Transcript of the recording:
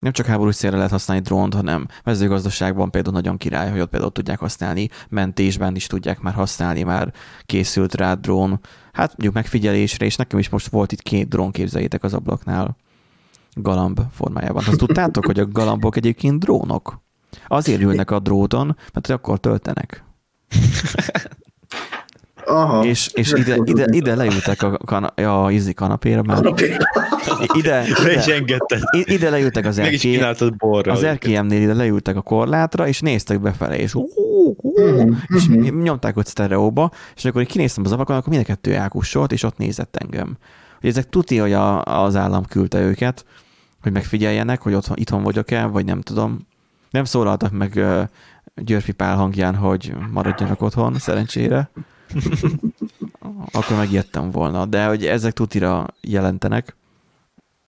Nem csak háborús célra lehet használni drónt, hanem mezőgazdaságban például nagyon király, hogy ott például tudják használni, mentésben is tudják már használni, már készült rá drón. Hát mondjuk megfigyelésre, és nekem is most volt itt két drón, képzeljétek az ablaknál galamb formájában. Azt tudtátok, hogy a galambok egyébként drónok? Azért ülnek a dróton, mert akkor töltenek. Aha. És, és ide, ide, ide leültek a, kana, a izi kanapéra, mert ide, ide, ide leültek az borra. az erkélyemnél ide leültek a korlátra, és néztek befele, és, ú, Mhm, és mhm. nyomták ott sztereóba, és akkor én kinéztem az ablakon, akkor mind a kettő elkussolt, és ott nézett engem. Hogy ezek tuti, hogy a, az állam küldte őket, hogy megfigyeljenek, hogy otthon, itthon vagyok-e, vagy nem tudom. Nem szólaltak meg uh, Györfi Pál hangján, hogy maradjanak otthon, szerencsére. Akkor megijedtem volna. De hogy ezek tutira jelentenek,